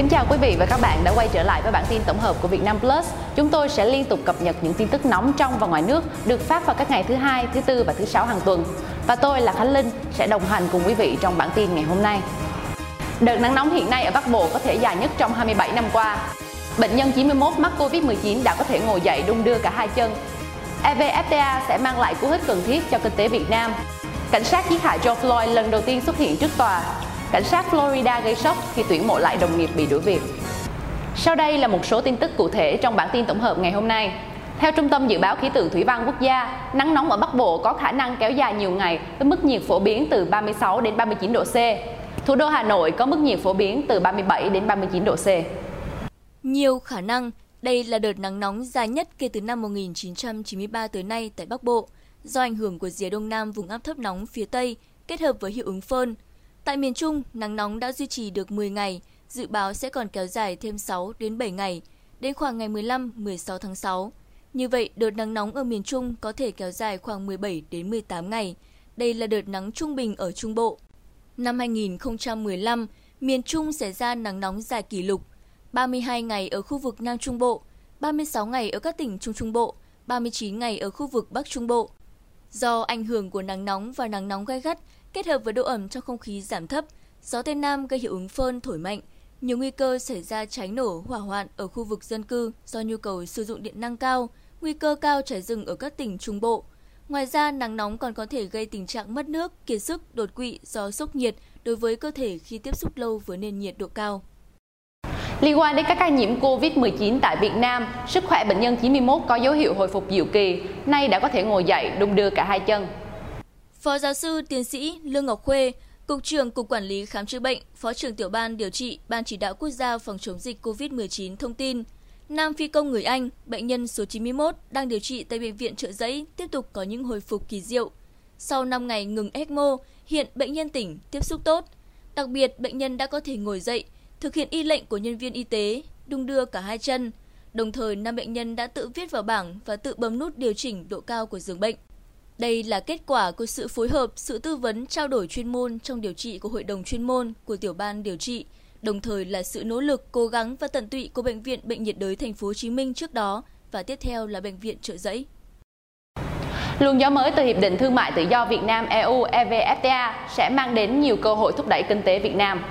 Kính chào quý vị và các bạn đã quay trở lại với bản tin tổng hợp của Vietnam Plus. Chúng tôi sẽ liên tục cập nhật những tin tức nóng trong và ngoài nước được phát vào các ngày thứ hai, thứ tư và thứ sáu hàng tuần. Và tôi là Khánh Linh sẽ đồng hành cùng quý vị trong bản tin ngày hôm nay. Đợt nắng nóng hiện nay ở Bắc Bộ có thể dài nhất trong 27 năm qua. Bệnh nhân 91 mắc Covid-19 đã có thể ngồi dậy đung đưa cả hai chân. EVFTA sẽ mang lại cú hích cần thiết cho kinh tế Việt Nam. Cảnh sát giết hại George Floyd lần đầu tiên xuất hiện trước tòa cảnh sát Florida gây sốc khi tuyển mộ lại đồng nghiệp bị đuổi việc. Sau đây là một số tin tức cụ thể trong bản tin tổng hợp ngày hôm nay. Theo Trung tâm Dự báo Khí tượng Thủy văn Quốc gia, nắng nóng ở Bắc Bộ có khả năng kéo dài nhiều ngày với mức nhiệt phổ biến từ 36 đến 39 độ C. Thủ đô Hà Nội có mức nhiệt phổ biến từ 37 đến 39 độ C. Nhiều khả năng đây là đợt nắng nóng dài nhất kể từ năm 1993 tới nay tại Bắc Bộ, do ảnh hưởng của rìa đông nam vùng áp thấp nóng phía Tây kết hợp với hiệu ứng phơn, Tại miền Trung, nắng nóng đã duy trì được 10 ngày, dự báo sẽ còn kéo dài thêm 6 đến 7 ngày, đến khoảng ngày 15-16 tháng 6. Như vậy, đợt nắng nóng ở miền Trung có thể kéo dài khoảng 17 đến 18 ngày. Đây là đợt nắng trung bình ở Trung Bộ. Năm 2015, miền Trung xảy ra nắng nóng dài kỷ lục, 32 ngày ở khu vực Nam Trung Bộ, 36 ngày ở các tỉnh Trung Trung Bộ, 39 ngày ở khu vực Bắc Trung Bộ. Do ảnh hưởng của nắng nóng và nắng nóng gai gắt kết hợp với độ ẩm trong không khí giảm thấp, gió Tây Nam gây hiệu ứng phơn thổi mạnh, nhiều nguy cơ xảy ra cháy nổ hỏa hoạn ở khu vực dân cư do nhu cầu sử dụng điện năng cao, nguy cơ cao cháy rừng ở các tỉnh Trung Bộ. Ngoài ra, nắng nóng còn có thể gây tình trạng mất nước, kiệt sức, đột quỵ do sốc nhiệt đối với cơ thể khi tiếp xúc lâu với nền nhiệt độ cao. Liên quan đến các ca nhiễm COVID-19 tại Việt Nam, sức khỏe bệnh nhân 91 có dấu hiệu hồi phục dịu kỳ, nay đã có thể ngồi dậy, đung đưa cả hai chân. Phó giáo sư tiến sĩ Lương Ngọc Khuê, Cục trưởng Cục Quản lý Khám chữa bệnh, Phó trưởng tiểu ban điều trị Ban chỉ đạo quốc gia phòng chống dịch COVID-19 thông tin, Nam phi công người Anh, bệnh nhân số 91 đang điều trị tại bệnh viện Trợ Giấy tiếp tục có những hồi phục kỳ diệu. Sau 5 ngày ngừng ECMO, hiện bệnh nhân tỉnh, tiếp xúc tốt. Đặc biệt, bệnh nhân đã có thể ngồi dậy, thực hiện y lệnh của nhân viên y tế, đung đưa cả hai chân. Đồng thời, năm bệnh nhân đã tự viết vào bảng và tự bấm nút điều chỉnh độ cao của giường bệnh. Đây là kết quả của sự phối hợp, sự tư vấn, trao đổi chuyên môn trong điều trị của Hội đồng chuyên môn của tiểu ban điều trị, đồng thời là sự nỗ lực, cố gắng và tận tụy của bệnh viện Bệnh nhiệt đới thành phố Hồ Chí Minh trước đó và tiếp theo là bệnh viện Trợ Giấy. Luồng gió mới từ Hiệp định Thương mại Tự do Việt Nam EU EVFTA sẽ mang đến nhiều cơ hội thúc đẩy kinh tế Việt Nam.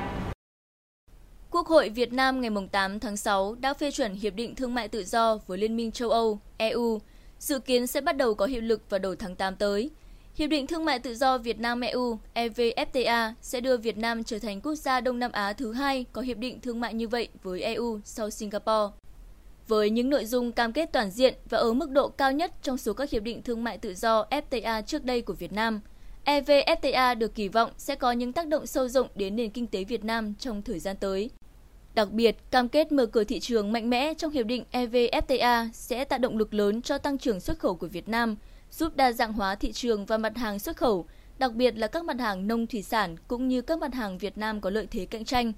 Quốc hội Việt Nam ngày 8 tháng 6 đã phê chuẩn Hiệp định Thương mại Tự do với Liên minh châu Âu EU dự kiến sẽ bắt đầu có hiệu lực vào đầu tháng 8 tới. Hiệp định Thương mại Tự do Việt Nam-EU EVFTA sẽ đưa Việt Nam trở thành quốc gia Đông Nam Á thứ hai có hiệp định thương mại như vậy với EU sau Singapore. Với những nội dung cam kết toàn diện và ở mức độ cao nhất trong số các hiệp định thương mại tự do FTA trước đây của Việt Nam, EVFTA được kỳ vọng sẽ có những tác động sâu rộng đến nền kinh tế Việt Nam trong thời gian tới. Đặc biệt, cam kết mở cửa thị trường mạnh mẽ trong hiệp định EVFTA sẽ tạo động lực lớn cho tăng trưởng xuất khẩu của Việt Nam, giúp đa dạng hóa thị trường và mặt hàng xuất khẩu, đặc biệt là các mặt hàng nông thủy sản cũng như các mặt hàng Việt Nam có lợi thế cạnh tranh.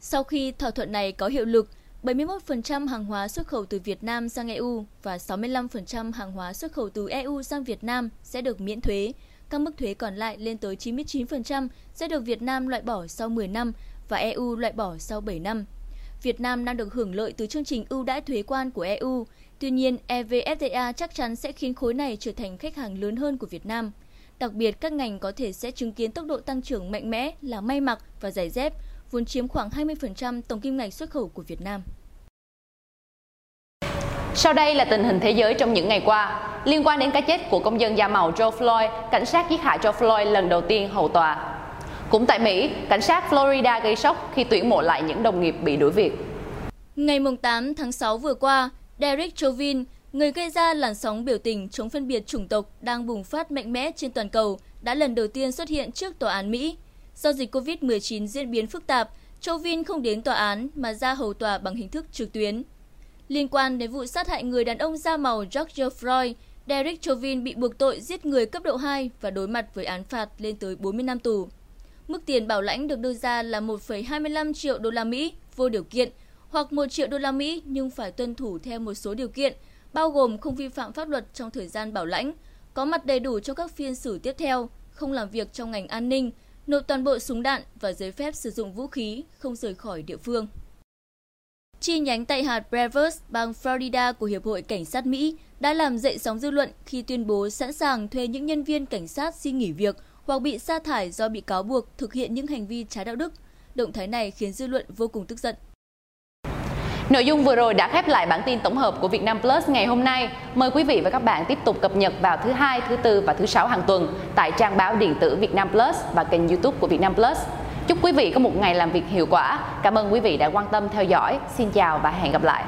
Sau khi thỏa thuận này có hiệu lực, 71% hàng hóa xuất khẩu từ Việt Nam sang EU và 65% hàng hóa xuất khẩu từ EU sang Việt Nam sẽ được miễn thuế. Các mức thuế còn lại lên tới 99% sẽ được Việt Nam loại bỏ sau 10 năm và EU loại bỏ sau 7 năm. Việt Nam đang được hưởng lợi từ chương trình ưu đãi thuế quan của EU. Tuy nhiên, EVFTA chắc chắn sẽ khiến khối này trở thành khách hàng lớn hơn của Việt Nam. Đặc biệt, các ngành có thể sẽ chứng kiến tốc độ tăng trưởng mạnh mẽ là may mặc và giày dép, vốn chiếm khoảng 20% tổng kim ngạch xuất khẩu của Việt Nam. Sau đây là tình hình thế giới trong những ngày qua. Liên quan đến cái chết của công dân da màu George Floyd, cảnh sát giết hại George Floyd lần đầu tiên hầu tòa. Cũng tại Mỹ, cảnh sát Florida gây sốc khi tuyển mộ lại những đồng nghiệp bị đuổi việc. Ngày 8 tháng 6 vừa qua, Derek Chauvin, người gây ra làn sóng biểu tình chống phân biệt chủng tộc đang bùng phát mạnh mẽ trên toàn cầu, đã lần đầu tiên xuất hiện trước tòa án Mỹ. Do dịch COVID-19 diễn biến phức tạp, Chauvin không đến tòa án mà ra hầu tòa bằng hình thức trực tuyến. Liên quan đến vụ sát hại người đàn ông da màu George Floyd, Derek Chauvin bị buộc tội giết người cấp độ 2 và đối mặt với án phạt lên tới 40 năm tù. Mức tiền bảo lãnh được đưa ra là 1,25 triệu đô la Mỹ vô điều kiện hoặc 1 triệu đô la Mỹ nhưng phải tuân thủ theo một số điều kiện, bao gồm không vi phạm pháp luật trong thời gian bảo lãnh, có mặt đầy đủ cho các phiên xử tiếp theo, không làm việc trong ngành an ninh, nộp toàn bộ súng đạn và giấy phép sử dụng vũ khí, không rời khỏi địa phương. chi nhánh tại hạt Brevard, bang Florida của Hiệp hội Cảnh sát Mỹ đã làm dậy sóng dư luận khi tuyên bố sẵn sàng thuê những nhân viên cảnh sát xin nghỉ việc hoặc bị sa thải do bị cáo buộc thực hiện những hành vi trái đạo đức. Động thái này khiến dư luận vô cùng tức giận. Nội dung vừa rồi đã khép lại bản tin tổng hợp của Vietnam Plus ngày hôm nay. Mời quý vị và các bạn tiếp tục cập nhật vào thứ hai, thứ tư và thứ sáu hàng tuần tại trang báo điện tử Vietnam Plus và kênh YouTube của Vietnam Plus. Chúc quý vị có một ngày làm việc hiệu quả. Cảm ơn quý vị đã quan tâm theo dõi. Xin chào và hẹn gặp lại.